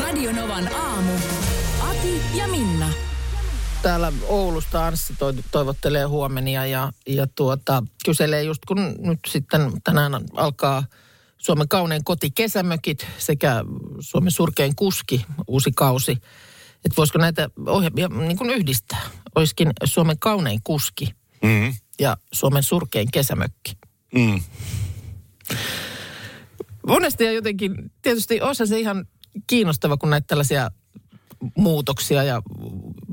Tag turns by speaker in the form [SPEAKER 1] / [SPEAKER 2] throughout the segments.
[SPEAKER 1] Radio Novan aamu. Ati ja Minna.
[SPEAKER 2] täällä Oulusta Anssi toi- toivottelee huomenia ja, ja tuota, kyselee just kun nyt sitten tänään alkaa Suomen kaunein koti kesämökit sekä Suomen surkein kuski uusi kausi. Että voisiko näitä ohjelmia niin kuin yhdistää? Olisikin Suomen kaunein kuski
[SPEAKER 3] Mm.
[SPEAKER 2] ja Suomen surkein kesämökki.
[SPEAKER 3] Mm.
[SPEAKER 2] Monesti ja jotenkin, tietysti olisi se ihan kiinnostava, kun näitä tällaisia muutoksia ja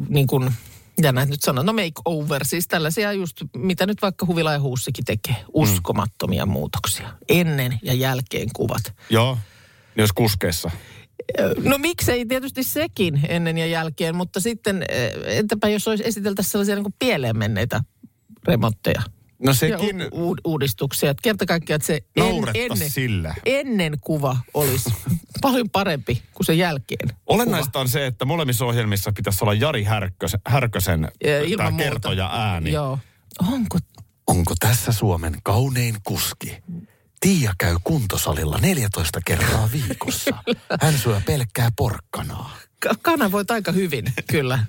[SPEAKER 2] niin kuin, mitä näitä nyt sanoo, no makeover, siis tällaisia just, mitä nyt vaikka Huvila ja Huussikin tekee, uskomattomia muutoksia. Ennen ja jälkeen kuvat.
[SPEAKER 3] Joo, jos kuskeessa.
[SPEAKER 2] No miksei tietysti sekin ennen ja jälkeen, mutta sitten entäpä jos olisi esiteltäisiin sellaisia niin kuin pieleen menneitä remontteja
[SPEAKER 3] No sekin
[SPEAKER 2] u- u- uudistuksia. Että kerta kaikkiaan, että se en, ennen,
[SPEAKER 3] sillä.
[SPEAKER 2] ennen kuva olisi paljon parempi kuin sen jälkeen.
[SPEAKER 3] Olennaista on se, että molemmissa ohjelmissa pitäisi olla Jari Härkösen, Härkösen
[SPEAKER 2] Ja
[SPEAKER 3] tämä kertoja ääni.
[SPEAKER 2] Joo. Onko?
[SPEAKER 4] Onko tässä Suomen kaunein kuski? Tiia käy kuntosalilla 14 kertaa viikossa. Hän syö pelkkää porkkanaa.
[SPEAKER 2] Ka- Kanavoit aika hyvin, kyllä,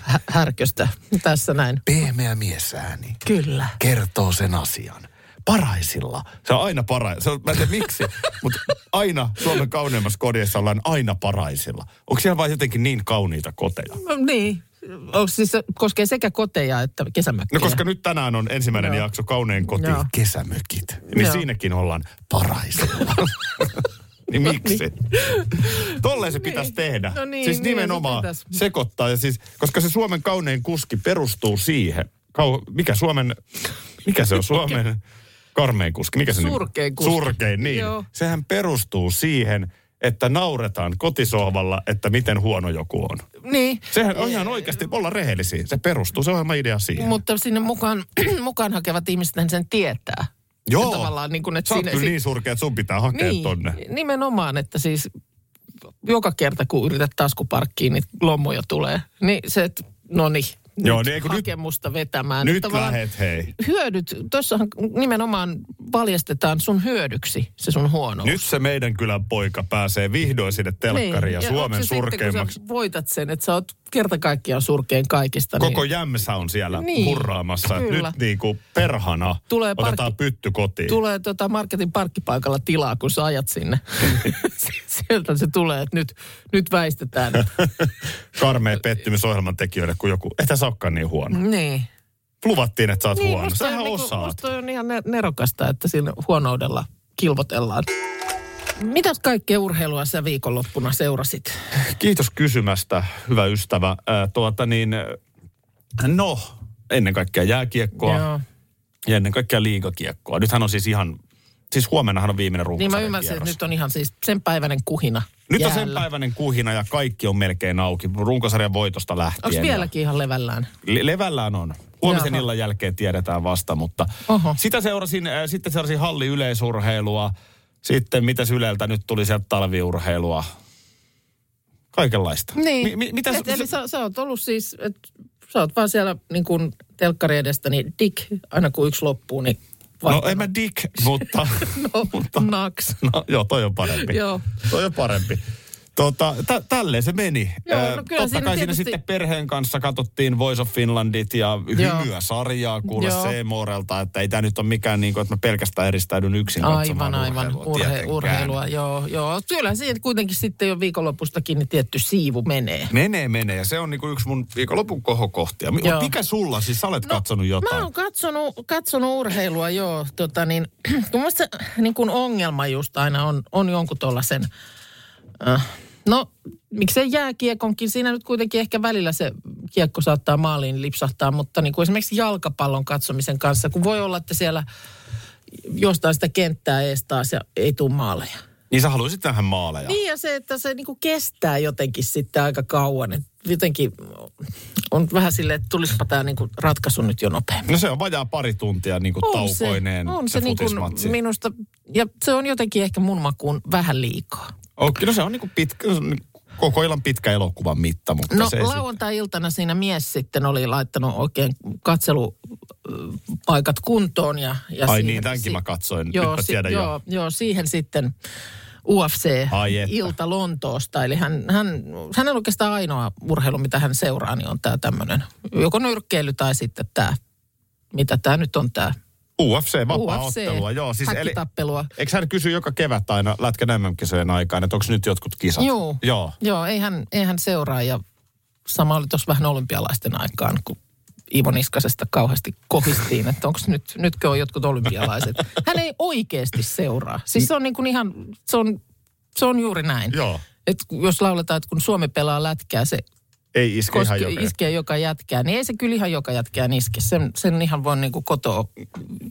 [SPEAKER 2] hä- härköstä tässä näin.
[SPEAKER 4] Pehmeä miesääni
[SPEAKER 2] Kyllä.
[SPEAKER 4] kertoo sen asian. Paraisilla.
[SPEAKER 3] Se on aina para. Se on, mä en tiedä miksi, mutta aina Suomen kauneimmassa kodissa ollaan aina paraisilla. Onko siellä vain jotenkin niin kauniita koteja?
[SPEAKER 2] No, niin. Onko siis se koskee sekä koteja että kesämökkiä?
[SPEAKER 3] No koska nyt tänään on ensimmäinen
[SPEAKER 2] Joo.
[SPEAKER 3] jakso Kaunein koti,
[SPEAKER 2] Joo.
[SPEAKER 4] Kesämökit.
[SPEAKER 3] niin
[SPEAKER 2] Joo.
[SPEAKER 3] siinäkin ollaan paraisilla. niin miksi? Tolleen se pitäisi tehdä.
[SPEAKER 2] No niin,
[SPEAKER 3] siis
[SPEAKER 2] niin se
[SPEAKER 3] nimenomaan
[SPEAKER 2] pitäisi.
[SPEAKER 3] sekoittaa. Ja siis, koska se Suomen kaunein kuski perustuu siihen. Kau, mikä Suomen, mikä se on Suomen karmein kuski? Mikä se?
[SPEAKER 2] Surkein kuski.
[SPEAKER 3] Surkein, niin.
[SPEAKER 2] Joo.
[SPEAKER 3] Sehän perustuu siihen, että nauretaan kotisohvalla, että miten huono joku on.
[SPEAKER 2] Niin.
[SPEAKER 3] Sehän on ihan oikeasti, olla rehellisiä. Se perustuu, se ohjelman idea siihen.
[SPEAKER 2] Mutta sinne mukaan, mukaan hakevat ihmiset sen tietää.
[SPEAKER 3] Joo.
[SPEAKER 2] Ja tavallaan niin kuin, että
[SPEAKER 3] Sä
[SPEAKER 2] siinä-
[SPEAKER 3] kyllä
[SPEAKER 2] si-
[SPEAKER 3] niin surkea, että sun pitää hakea
[SPEAKER 2] niin,
[SPEAKER 3] tonne.
[SPEAKER 2] nimenomaan, että siis joka kerta kun yrität taskuparkkiin, niin lommoja tulee. Niin se, että no niin,
[SPEAKER 3] Joo,
[SPEAKER 2] nyt
[SPEAKER 3] niin, kun nyt-
[SPEAKER 2] hakemusta vetämään.
[SPEAKER 3] Nyt lähet, hei.
[SPEAKER 2] Hyödyt, tuossahan nimenomaan paljastetaan sun hyödyksi se sun huonous.
[SPEAKER 3] Nyt se meidän kylän poika pääsee vihdoin sinne telkkariin ja
[SPEAKER 2] Niin,
[SPEAKER 3] Suomen
[SPEAKER 2] onko se sitten,
[SPEAKER 3] surkeimmaksi.
[SPEAKER 2] sä voitat sen, että sä oot kerta kaikkiaan surkein kaikista.
[SPEAKER 3] Koko
[SPEAKER 2] niin
[SPEAKER 3] jämsä on siellä
[SPEAKER 2] Niin,
[SPEAKER 3] hurraamassa.
[SPEAKER 2] Kyllä.
[SPEAKER 3] nyt niin kuin perhana
[SPEAKER 2] Tulee
[SPEAKER 3] otetaan
[SPEAKER 2] parkki-
[SPEAKER 3] pytty kotiin.
[SPEAKER 2] tulee tota marketin parkkipaikalla tilaa, kun sä ajat sinne. Sieltä se tulee, että nyt, nyt väistetään.
[SPEAKER 3] Karmea pettymys ohjelman tekijöille, kun joku, että sä olekaan niin huono.
[SPEAKER 2] niin.
[SPEAKER 3] Luvattiin, että sä oot huono.
[SPEAKER 2] musta
[SPEAKER 3] Sähän
[SPEAKER 2] niinku-
[SPEAKER 3] osaat.
[SPEAKER 2] Musta on ihan ne- nerokasta, että siinä huonoudella kilvotellaan. Mitäs kaikkea urheilua sä viikonloppuna seurasit?
[SPEAKER 3] Kiitos kysymästä, hyvä ystävä. Äh, tuota niin, no, ennen kaikkea jääkiekkoa
[SPEAKER 2] Joo.
[SPEAKER 3] ja ennen kaikkea liigakiekkoa. Nythän on siis ihan, siis huomennahan on viimeinen
[SPEAKER 2] Niin mä
[SPEAKER 3] runkosarjan
[SPEAKER 2] ymmärsin, että
[SPEAKER 3] kierros.
[SPEAKER 2] nyt on ihan siis sen päiväinen kuhina
[SPEAKER 3] Nyt on sen
[SPEAKER 2] jäällä.
[SPEAKER 3] päiväinen kuhina ja kaikki on melkein auki. Runkosarjan voitosta lähtien.
[SPEAKER 2] Onko
[SPEAKER 3] ja-
[SPEAKER 2] vieläkin ihan levällään?
[SPEAKER 3] Le- levällään on. Huomisen
[SPEAKER 2] Jaha.
[SPEAKER 3] illan jälkeen tiedetään vasta, mutta
[SPEAKER 2] Oho.
[SPEAKER 3] sitä seurasin, äh, sitten seurasin halli yleisurheilua. Sitten mitäs Yleltä nyt tuli sieltä talviurheilua. Kaikenlaista.
[SPEAKER 2] Niin.
[SPEAKER 3] Mi- mi- mitä
[SPEAKER 2] Et, eli sä, sä oot ollut siis, että sä oot vaan siellä niin kuin telkkari edestä, niin dick, aina kun yksi loppuu, niin
[SPEAKER 3] no
[SPEAKER 2] vaihtanut.
[SPEAKER 3] en mä dick, mutta...
[SPEAKER 2] no, naks.
[SPEAKER 3] no joo, toi on parempi.
[SPEAKER 2] Joo.
[SPEAKER 3] Toi on parempi. Tota, tä, tälleen se meni.
[SPEAKER 2] Joo, no kyllä
[SPEAKER 3] Totta
[SPEAKER 2] siinä
[SPEAKER 3] kai siinä
[SPEAKER 2] tietysti-
[SPEAKER 3] sitten perheen kanssa katsottiin Voice of Finlandit ja
[SPEAKER 2] Joo.
[SPEAKER 3] hymyä sarjaa kuule. Seemorelta, että ei tämä nyt ole mikään niin kuin, että mä pelkästään eristäydyn yksin katsomaan
[SPEAKER 2] Aivan, aivan.
[SPEAKER 3] urheilua,
[SPEAKER 2] Urhe, urheilua, joo, joo. Kyllä siihen kuitenkin sitten jo viikonlopustakin niin tietty siivu menee.
[SPEAKER 3] Menee, menee. Ja se on niinku yksi mun viikonlopun kohokohtia.
[SPEAKER 2] Joo.
[SPEAKER 3] Mikä sulla? Siis sä olet no, katsonut jotain.
[SPEAKER 2] Mä oon katsonut, katsonut urheilua, joo. Tota niin, kun musta se niin kun ongelma just aina on, on jonkun tuollaisen, äh, no miksei jääkiekonkin, siinä nyt kuitenkin ehkä välillä se kiekko saattaa maaliin lipsahtaa, mutta niin kuin esimerkiksi jalkapallon katsomisen kanssa, kun voi olla, että siellä jostain sitä kenttää ees taas ja ei tule maaleja.
[SPEAKER 3] Niin sä haluaisit tähän maaleja.
[SPEAKER 2] Niin ja se, että se niinku kestää jotenkin sitten aika kauan. Et jotenkin on vähän silleen, että tulispa tämä niinku ratkaisu nyt jo nopeammin.
[SPEAKER 3] No se on vajaa pari tuntia niin kuin taukoineen
[SPEAKER 2] on
[SPEAKER 3] se,
[SPEAKER 2] se, niinku minusta, ja se on jotenkin ehkä mun makuun vähän liikaa.
[SPEAKER 3] Okei, no se on niin kuin pitkä, se on niin koko illan pitkä elokuvan mitta, mutta
[SPEAKER 2] No
[SPEAKER 3] se
[SPEAKER 2] lauantai-iltana siinä mies sitten oli laittanut oikein katselupaikat kuntoon. Ja, ja
[SPEAKER 3] Ai
[SPEAKER 2] siihen-
[SPEAKER 3] niin, tämänkin mä katsoin.
[SPEAKER 2] Joo,
[SPEAKER 3] mä
[SPEAKER 2] si-
[SPEAKER 3] tiedän jo.
[SPEAKER 2] joo, joo, siihen sitten UFC-ilta Lontoosta. Eli hän, hän, hän on oikeastaan ainoa urheilu, mitä hän seuraa, niin on tämä tämmöinen, joko nyrkkeily tai sitten tämä, mitä tämä nyt on tämä
[SPEAKER 3] UFC, vapaa
[SPEAKER 2] UFC,
[SPEAKER 3] ottelua, joo. Siis eli,
[SPEAKER 2] häkkitappelua.
[SPEAKER 3] eikö hän kysy joka kevät aina Lätkän MM-kisojen aikaan, että onko nyt jotkut kisat?
[SPEAKER 2] Joo.
[SPEAKER 3] Joo.
[SPEAKER 2] Joo, ei hän, ei hän seuraa ja sama oli tuossa vähän olympialaisten aikaan, kun Ivo Niskasesta kauheasti kohistiin, että onko nyt, nytkö on jotkut olympialaiset. Hän ei oikeasti seuraa. Siis se on niin kuin ihan, se on, se on juuri näin.
[SPEAKER 3] Joo.
[SPEAKER 2] Et jos lauletaan, että kun Suomi pelaa lätkää, se
[SPEAKER 3] Ei iske ihan
[SPEAKER 2] koske,
[SPEAKER 3] joka.
[SPEAKER 2] iskee joka jätkää, niin ei se kyllä ihan joka jätkään iske. Sen, sen ihan voi niin koto,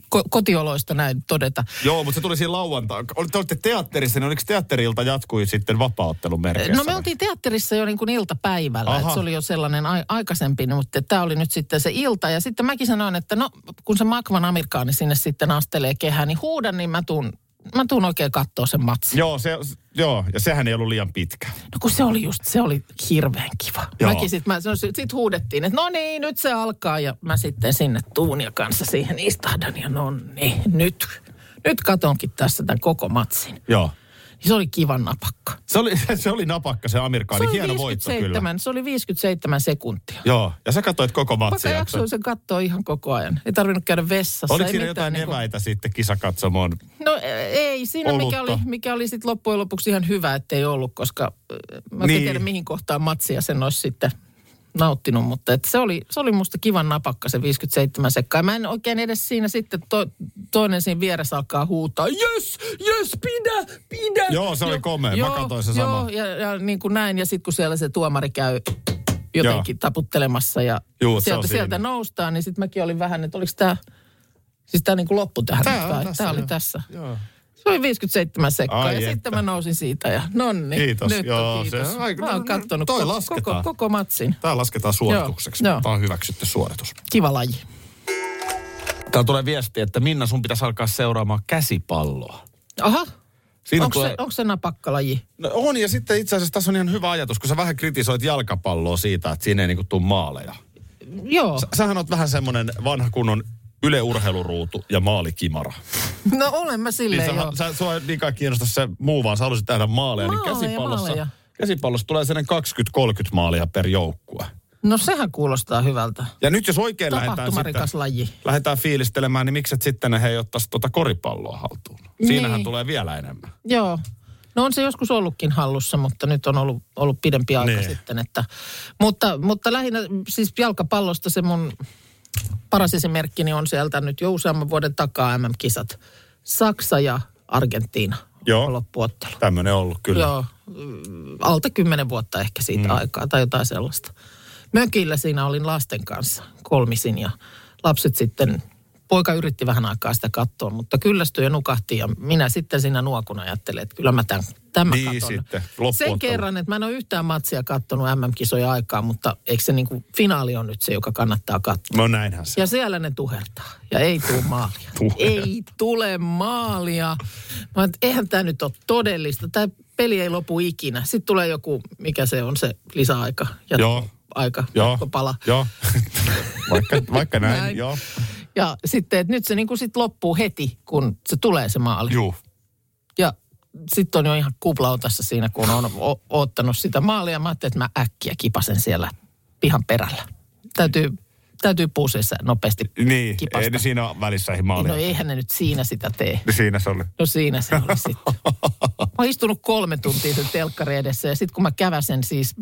[SPEAKER 2] ko, kotioloista näin todeta.
[SPEAKER 3] Joo, mutta se tuli siinä lauantai. Ol- Te olitte teatterissa, niin oliko teatterilta jatkui sitten vapaa-ottelun merkeissä?
[SPEAKER 2] No me oltiin teatterissa jo niin kuin iltapäivällä, että se oli jo sellainen a- aikaisempi, mutta tämä oli nyt sitten se ilta. Ja sitten mäkin sanoin, että no kun se Makvan Amerikaani sinne sitten astelee kehään, niin huudan, niin mä tuun, mä tuun oikein katsoa sen matsin.
[SPEAKER 3] Joo, se, joo, ja sehän ei ollut liian pitkä.
[SPEAKER 2] No kun se oli just, se oli hirveän kiva.
[SPEAKER 3] Joo.
[SPEAKER 2] Mäkin sitten, mä, sit huudettiin, että no niin, nyt se alkaa. Ja mä sitten sinne Tuunia kanssa siihen istahdan ja no niin, nyt, nyt katonkin tässä tämän koko matsin.
[SPEAKER 3] Joo.
[SPEAKER 2] Se oli kivan napakka.
[SPEAKER 3] Se oli, se oli napakka se amerikaani,
[SPEAKER 2] Se oli,
[SPEAKER 3] hieno voitto kyllä.
[SPEAKER 2] 57, se oli 57 sekuntia.
[SPEAKER 3] Joo, ja sä katsoit koko
[SPEAKER 2] Vaikka
[SPEAKER 3] matsin.
[SPEAKER 2] jaksoin sen katsoa ihan koko ajan. Ei tarvinnut käydä vessassa.
[SPEAKER 3] Oliko siinä jotain
[SPEAKER 2] niinku-
[SPEAKER 3] eväitä sitten kisakatsomoon?
[SPEAKER 2] No ei, siinä mikä
[SPEAKER 3] Olutta.
[SPEAKER 2] oli, mikä oli sitten loppujen lopuksi ihan hyvä, ettei ollut, koska mä en
[SPEAKER 3] Niin.
[SPEAKER 2] tiedä mihin kohtaan matsia sen olisi sitten nauttinut, mutta et se, oli, se oli musta kivan napakka se 57 sekkaa. Mä en oikein edes siinä sitten, to, toinen siinä vieressä alkaa huutaa, jes, jes, pidä, pidä.
[SPEAKER 3] Joo, se oli komea. Mä katsoin se
[SPEAKER 2] joo,
[SPEAKER 3] sama.
[SPEAKER 2] ja, ja niin kuin näin, ja sitten kun siellä se tuomari käy jotenkin taputtelemassa ja
[SPEAKER 3] Juu,
[SPEAKER 2] sieltä, sieltä noustaan, niin sitten mäkin olin vähän, että oliko tämä, siis tämä niin kuin loppu tähän. Vai?
[SPEAKER 3] tässä,
[SPEAKER 2] Tää oli
[SPEAKER 3] joo.
[SPEAKER 2] tässä.
[SPEAKER 3] Joo.
[SPEAKER 2] Se oli 57 sekkaa
[SPEAKER 3] Ai
[SPEAKER 2] ja
[SPEAKER 3] että.
[SPEAKER 2] sitten mä nousin siitä ja nonni.
[SPEAKER 3] Kiitos,
[SPEAKER 2] Nyt
[SPEAKER 3] joo,
[SPEAKER 2] on kiitos.
[SPEAKER 3] se- aika-
[SPEAKER 2] mä oon kattonut
[SPEAKER 3] toi
[SPEAKER 2] koko,
[SPEAKER 3] lasketaan.
[SPEAKER 2] koko, koko matsin.
[SPEAKER 3] Tämä lasketaan suoritukseksi.
[SPEAKER 2] Joo.
[SPEAKER 3] Tämä on hyväksytty suoritus.
[SPEAKER 2] Kiva laji.
[SPEAKER 3] Täällä tulee viesti, että Minna sun pitäisi alkaa seuraamaan käsipalloa.
[SPEAKER 2] Aha,
[SPEAKER 3] Siinä
[SPEAKER 2] onko
[SPEAKER 3] tulee...
[SPEAKER 2] se, onko se napakkalaji?
[SPEAKER 3] No on, ja sitten itse asiassa tässä on ihan hyvä ajatus, kun sä vähän kritisoit jalkapalloa siitä, että siinä ei niinku tule maaleja.
[SPEAKER 2] Joo.
[SPEAKER 3] Sä, sähän oot vähän semmoinen vanha kunnon Yle Urheiluruutu ja maalikimara.
[SPEAKER 2] No olen mä
[SPEAKER 3] Niin
[SPEAKER 2] silleen joo.
[SPEAKER 3] sä, sä, sua ei niinkään kiinnosta se muu, vaan sä haluaisit tehdä maaleja.
[SPEAKER 2] Maaleja,
[SPEAKER 3] niin käsipallossa,
[SPEAKER 2] maaleja.
[SPEAKER 3] käsipallossa tulee sellainen 20-30 maalia per joukkue.
[SPEAKER 2] No sehän kuulostaa hyvältä.
[SPEAKER 3] Ja nyt jos oikein lähdetään, sitten,
[SPEAKER 2] laji.
[SPEAKER 3] lähdetään fiilistelemään, niin miksi et sitten he ei ottaisi tuota koripalloa haltuun? Siinähän
[SPEAKER 2] Niin.
[SPEAKER 3] tulee vielä enemmän.
[SPEAKER 2] Joo. No on se joskus ollutkin hallussa, mutta nyt on ollut, ollut pidempi aika
[SPEAKER 3] Niin.
[SPEAKER 2] sitten. Että, mutta, mutta lähinnä siis jalkapallosta se mun paras esimerkkini on sieltä nyt jo useamman vuoden takaa MM-kisat. Saksa ja Argentiina
[SPEAKER 3] Joo.
[SPEAKER 2] on loppuottelu.
[SPEAKER 3] Tämmöinen ollut kyllä.
[SPEAKER 2] Joo, mm, alta kymmenen vuotta ehkä siitä mm. aikaa tai jotain sellaista. Mökillä siinä olin lasten kanssa kolmisin ja lapset sitten, poika yritti vähän aikaa sitä katsoa, mutta kyllästyi ja nukahti ja minä sitten siinä nuokuna ajattelin, että kyllä mä tämän, tämän
[SPEAKER 3] Niin
[SPEAKER 2] katon.
[SPEAKER 3] sitten.
[SPEAKER 2] Sen kerran, että mä en ole yhtään matsia kattonut MM-kisoja aikaa, mutta eikö se niin kuin finaali on nyt se, joka kannattaa katsoa.
[SPEAKER 3] No näinhän se.
[SPEAKER 2] Ja siellä ne tuhertaa. Ja ei tule maalia. Ei tule maalia. Mä että eihän tämä nyt ole todellista. Tämä peli ei lopu ikinä. Sitten tulee joku, mikä se on se lisäaika.
[SPEAKER 3] Joo.
[SPEAKER 2] Aika,
[SPEAKER 3] Joo,
[SPEAKER 2] pala.
[SPEAKER 3] joo. vaikka, vaikka näin,
[SPEAKER 2] Näin.
[SPEAKER 3] joo.
[SPEAKER 2] Ja sitten, että nyt se niin kuin sit loppuu heti, kun se tulee se maali.
[SPEAKER 3] Juu.
[SPEAKER 2] Ja sitten on jo ihan kuplautassa siinä, kun on o- oottanut sitä maalia. Mä ajattelin, että mä äkkiä kipasen siellä pihan perällä. Täytyy, täytyy puuseissa nopeasti
[SPEAKER 3] Niin,
[SPEAKER 2] kipasta.
[SPEAKER 3] ei ne siinä välissä ei maalia.
[SPEAKER 2] No eihän ne nyt siinä sitä tee.
[SPEAKER 3] Siinä se oli.
[SPEAKER 2] No siinä se oli sitten. Mä oon istunut kolme tuntia sen telkkari edessä ja sitten kun mä käväsen siis,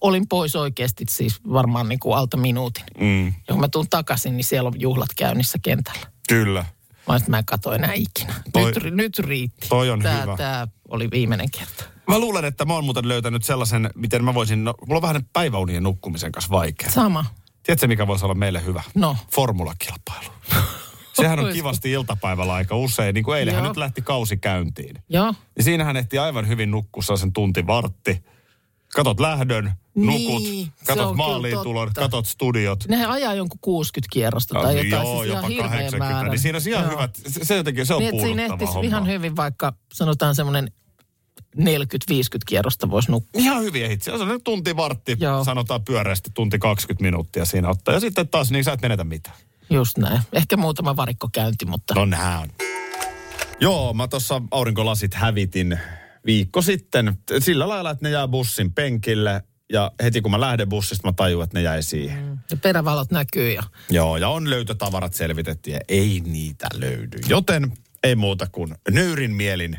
[SPEAKER 2] olin pois oikeasti siis varmaan niin kuin alta minuutin.
[SPEAKER 3] Mm,
[SPEAKER 2] Ja kun mä tuun takaisin, niin siellä on juhlat käynnissä kentällä.
[SPEAKER 3] kyllä.
[SPEAKER 2] Mä että mä en katso enää ikinä.
[SPEAKER 3] Toi-
[SPEAKER 2] nyt, nyt riitti.
[SPEAKER 3] toi on
[SPEAKER 2] tää,
[SPEAKER 3] hyvä.
[SPEAKER 2] Tää oli viimeinen kerta.
[SPEAKER 3] Mä luulen, että mä oon muuten löytänyt sellaisen, miten mä voisin, no, mulla on vähän päiväunien nukkumisen kanssa vaikea.
[SPEAKER 2] Sama.
[SPEAKER 3] Tiedätkö, mikä voisi olla meille hyvä?
[SPEAKER 2] No.
[SPEAKER 3] Formulakilpailu. Sehän on kivasti iltapäivällä aika usein. Niin kuin eilenhän
[SPEAKER 2] Joo.
[SPEAKER 3] nyt lähti kausi käyntiin.
[SPEAKER 2] Joo.
[SPEAKER 3] Ja siinähän ehti aivan hyvin nukkua sen tunti vartti. Katot lähdön, nukut,
[SPEAKER 2] Niin,
[SPEAKER 3] katot
[SPEAKER 2] on
[SPEAKER 3] maaliin
[SPEAKER 2] kyllä
[SPEAKER 3] tulon,
[SPEAKER 2] totta.
[SPEAKER 3] katot studiot.
[SPEAKER 2] Nehän ajaa jonkun 60 kierrosta tai
[SPEAKER 3] Ah,
[SPEAKER 2] jotain.
[SPEAKER 3] Joo,
[SPEAKER 2] siis ihan
[SPEAKER 3] jopa
[SPEAKER 2] hirveän
[SPEAKER 3] 80.
[SPEAKER 2] määrän.
[SPEAKER 3] Niin siinä on ihan
[SPEAKER 2] Joo.
[SPEAKER 3] hyvät, se, se jotenkin, se on
[SPEAKER 2] Niin, siinä ehtisi
[SPEAKER 3] homma.
[SPEAKER 2] ihan hyvin vaikka sanotaan semmoinen 40-50 kierrosta voisi nukkua.
[SPEAKER 3] Ihan hyvin ehdit. Se on tunti vartti,
[SPEAKER 2] Joo.
[SPEAKER 3] sanotaan pyöreästi tunti 20 minuuttia siinä ottaa. Ja sitten taas niin sä et menetä mitään.
[SPEAKER 2] Just näin. Ehkä muutama varikkokäynti, mutta...
[SPEAKER 3] No nää on. Joo, mä tuossa aurinkolasit hävitin viikko sitten sillä lailla, että ne jää bussin penkille. Ja heti kun mä lähden bussista, mä tajuin, että ne jäi siihen.
[SPEAKER 2] Ja perävalot näkyy ja...
[SPEAKER 3] Joo, ja on löytötavarat selvitetty ja ei niitä löydy. Joten ei muuta kuin nöyrin mielin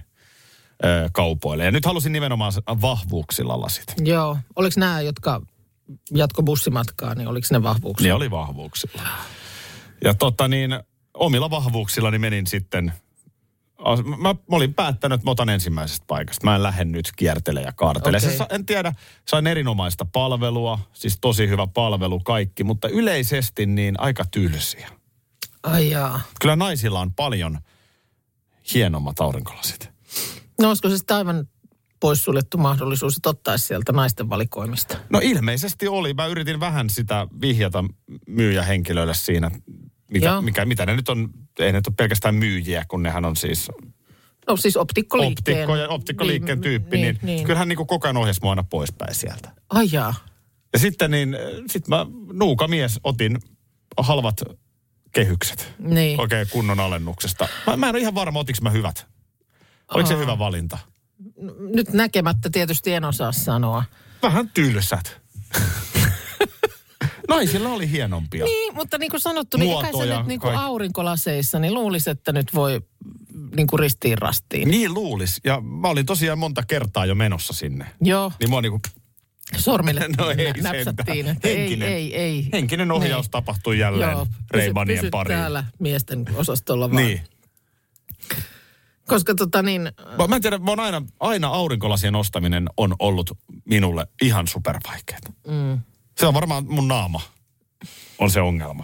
[SPEAKER 3] ö, kaupoille. Ja nyt halusin nimenomaan vahvuuksilla lasit.
[SPEAKER 2] Joo. Oliko nämä, jotka jatko bussimatkaa, niin oliko ne vahvuuksia?
[SPEAKER 3] Ne oli vahvuuksilla. Ja tota niin, omilla vahvuuksillani menin sitten, mä, mä olin päättänyt, että mä otan ensimmäisestä paikasta. Mä en lähde nyt kiertele ja kaartele. Se, sa- en tiedä, sain erinomaista palvelua, siis tosi hyvä palvelu kaikki, mutta yleisesti niin aika tylsiä.
[SPEAKER 2] Ai jaa.
[SPEAKER 3] Kyllä naisilla on paljon hienommat aurinkolasit.
[SPEAKER 2] No olisiko se sitten aivan poissuljettu mahdollisuus, että ottaisi sieltä naisten valikoimista?
[SPEAKER 3] No ilmeisesti oli. Mä yritin vähän sitä vihjata myyjähenkilöille siinä, mitä, mikä, mitä ne nyt on. Ei ne ole pelkästään myyjiä, kun nehän on siis
[SPEAKER 2] No siis optikkoliikkeen.
[SPEAKER 3] optikko ja, optikkoliikkeen tyyppi. Niin, niin, kyllähän niin kuin koko ajan ohjasi mua aina poispäin sieltä.
[SPEAKER 2] Ai jaa.
[SPEAKER 3] Ja sitten niin, sit mä nuukamies otin halvat kehykset.
[SPEAKER 2] Niin.
[SPEAKER 3] Oikein kunnon alennuksesta. Mä, mä en ole ihan varma, otinko mä hyvät. Oliko se
[SPEAKER 2] Aa.
[SPEAKER 3] hyvä valinta?
[SPEAKER 2] Nyt näkemättä tietysti en osaa sanoa.
[SPEAKER 3] Vähän tylsät. Naisilla oli hienompia.
[SPEAKER 2] Niin, mutta niin kuin sanottu, niin
[SPEAKER 3] Muotoja,
[SPEAKER 2] nyt niin kuin aurinkolaseissa, niin luulisi, että nyt voi niin kuin ristiin rastiin.
[SPEAKER 3] Niin luulis. Ja mä olin tosiaan monta kertaa jo menossa sinne.
[SPEAKER 2] Joo,
[SPEAKER 3] Niin mua niinku
[SPEAKER 2] sormille
[SPEAKER 3] No ei
[SPEAKER 2] näpsättiin, että ei,
[SPEAKER 3] Henkinen-
[SPEAKER 2] ei, ei.
[SPEAKER 3] henkinen ohjaus
[SPEAKER 2] Niin.
[SPEAKER 3] tapahtui jälleen
[SPEAKER 2] Joo,
[SPEAKER 3] Reimanien
[SPEAKER 2] pysy,
[SPEAKER 3] pariin.
[SPEAKER 2] täällä miesten osastolla vaan.
[SPEAKER 3] Niin.
[SPEAKER 2] Koska tota niin,
[SPEAKER 3] Mä, mä en tiedä, mä aina, aina aurinkolasien ostaminen on ollut minulle ihan supervaikeaa.
[SPEAKER 2] mm,
[SPEAKER 3] Se on varmaan mun naama on se ongelma.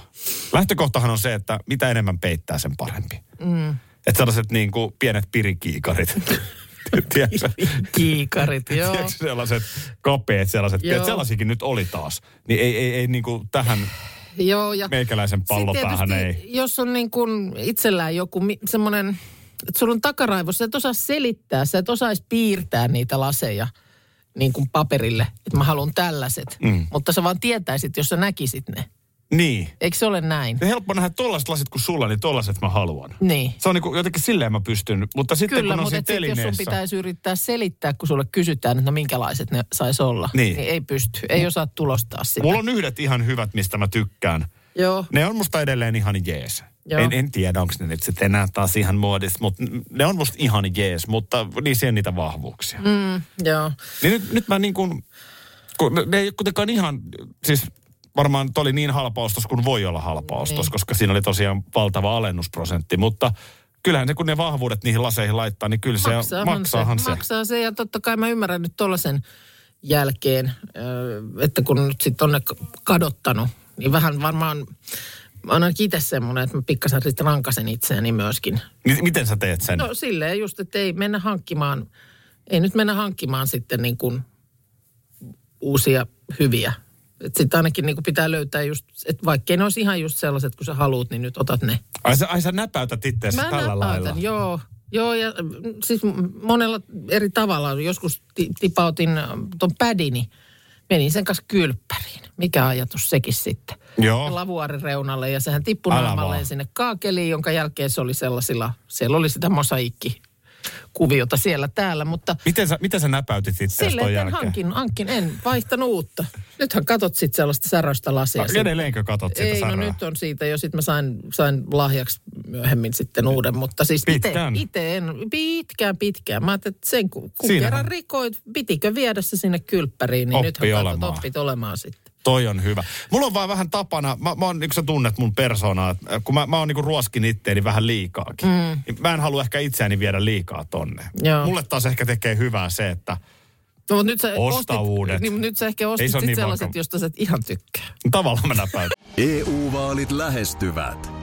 [SPEAKER 3] Lähtökohtahan on se, että mitä enemmän peittää, sen parempi.
[SPEAKER 2] mm,
[SPEAKER 3] Että sellaiset niin kuin pienet pirikiikarit. Tiedätkö?
[SPEAKER 2] kiikarit, joo.
[SPEAKER 3] Tiedätkö sellaiset kapeet sellaiset,
[SPEAKER 2] Joo.
[SPEAKER 3] sellaisikin nyt oli taas. Niin ei, ei, ei niin kuin tähän
[SPEAKER 2] joo ja
[SPEAKER 3] meikäläisen pallopäähän ei.
[SPEAKER 2] jos on niin kuin itsellään joku semmoinen, että sulla on takaraivossa, sä et osaa selittää, sä et osaisi piirtää niitä laseja niin kuin paperille, että mä haluan tällaiset.
[SPEAKER 3] Mm.
[SPEAKER 2] Mutta sä vaan tietäisit, jos sä näkisit ne.
[SPEAKER 3] Niin.
[SPEAKER 2] Eikö se ole näin?
[SPEAKER 3] Se helppo nähdä tollaiset lasit kuin sulla, niin tollaiset mä haluan.
[SPEAKER 2] Niin.
[SPEAKER 3] Se on niin kuin, jotenkin silleen mä pystyn, mutta sitten
[SPEAKER 2] Kyllä,
[SPEAKER 3] kun on
[SPEAKER 2] mutta
[SPEAKER 3] siinä
[SPEAKER 2] sit, jos sun
[SPEAKER 3] telineessä...
[SPEAKER 2] pitäisi yrittää selittää, kun sulle kysytään, että no minkälaiset ne saisi olla,
[SPEAKER 3] Niin.
[SPEAKER 2] niin ei pysty. Ei osaa tulostaa sitä.
[SPEAKER 3] Mulla on yhdet ihan hyvät, mistä mä tykkään.
[SPEAKER 2] Joo,
[SPEAKER 3] Ne on musta edelleen ihan jees.
[SPEAKER 2] Joo.
[SPEAKER 3] En, en tiedä, onko ne nyt sitten enää taas ihan muodissa, mutta ne on musta ihan jees, mutta niissä ei ole niitä vahvuuksia. Mm.
[SPEAKER 2] joo.
[SPEAKER 3] Niin nyt, nyt mä niin kuin, kun ne- ei kuitenkaan ihan, siis varmaan oli niin halpa ostos kuin voi olla halpa ostos,
[SPEAKER 2] Niin.
[SPEAKER 3] koska siinä oli tosiaan valtava alennusprosentti, mutta kyllähän se, kun ne vahvuudet niihin laseihin laittaa, niin kyllä se
[SPEAKER 2] Maksaahan
[SPEAKER 3] maksaahan se.
[SPEAKER 2] Maksaa se ja totta kai mä ymmärrän nyt tollaisen jälkeen, että kun nyt sitten on ne kadottanut, niin vähän varmaan, mä ainakin itse semmoinen, että mä pikkasen sitten rankasen itseäni myöskin.
[SPEAKER 3] Niin Miten sä teet sen?
[SPEAKER 2] No silleen just, että ei mennä hankkimaan, ei nyt mennä hankkimaan sitten niin kuin uusia hyviä. Sitten ainakin niin kuin pitää löytää just, että vaikkei ne olisi ihan just sellaiset, kun sä haluut, niin nyt otat ne.
[SPEAKER 3] Ai sä, ai sä näpäytät itseäsi
[SPEAKER 2] Mä
[SPEAKER 3] tällä
[SPEAKER 2] näpäytän,
[SPEAKER 3] lailla?
[SPEAKER 2] joo. Joo, ja mm, siis monella eri tavalla. Joskus ti- tipautin tuon pädini, menin sen kanssa kylppäriin. Mikä ajatus sekin sitten?
[SPEAKER 3] Joo.
[SPEAKER 2] Lavuaarin reunalle ja sehän tippui naamalleen sinne kaakeliin, jonka jälkeen se oli sellaisilla, siellä oli sitä mosaikki kuviota siellä täällä, mutta
[SPEAKER 3] Miten sä, miten sä näpäytit itseäsi
[SPEAKER 2] silleen,
[SPEAKER 3] jälkeen?
[SPEAKER 2] hankin, hankin, en vaihtanut uutta. Nythän katot sitten sellaista säröistä lasia.
[SPEAKER 3] No, edelleenkö katot sitä
[SPEAKER 2] Ei, no nyt on siitä jo. Sitten mä sain, sain lahjaksi myöhemmin sitten uuden, mutta siis itse,
[SPEAKER 3] Pitkään?
[SPEAKER 2] itse en, pitkään, pitkään. Mä ajattelin, että sen kun, kun
[SPEAKER 3] Siinähän-
[SPEAKER 2] kerran rikoit, pitikö viedä se sinne kylppäriin, niin
[SPEAKER 3] Oppi
[SPEAKER 2] nythän katsot,
[SPEAKER 3] olemaan.
[SPEAKER 2] oppit olemaan sitten.
[SPEAKER 3] Toi on hyvä. Mulla on vaan vähän tapana, mä, mä oon, niin sä tunnet mun persoonaa, että kun mä, mä oon niin ruoskin itteeni vähän liikaakin, mm. niin mä en halua ehkä itseäni viedä liikaa tonne.
[SPEAKER 2] Joo.
[SPEAKER 3] Mulle taas ehkä tekee hyvää se, että
[SPEAKER 2] No, mutta nyt sä
[SPEAKER 3] Osta
[SPEAKER 2] ostit,
[SPEAKER 3] uudet.
[SPEAKER 2] Niin, nyt sä ehkä ostit
[SPEAKER 3] se
[SPEAKER 2] sit
[SPEAKER 3] niin
[SPEAKER 2] sellaiset,
[SPEAKER 3] vakava.
[SPEAKER 2] josta sä et ihan tykkää.
[SPEAKER 3] tavallaan mä näpäytän.
[SPEAKER 5] EU-vaalit lähestyvät.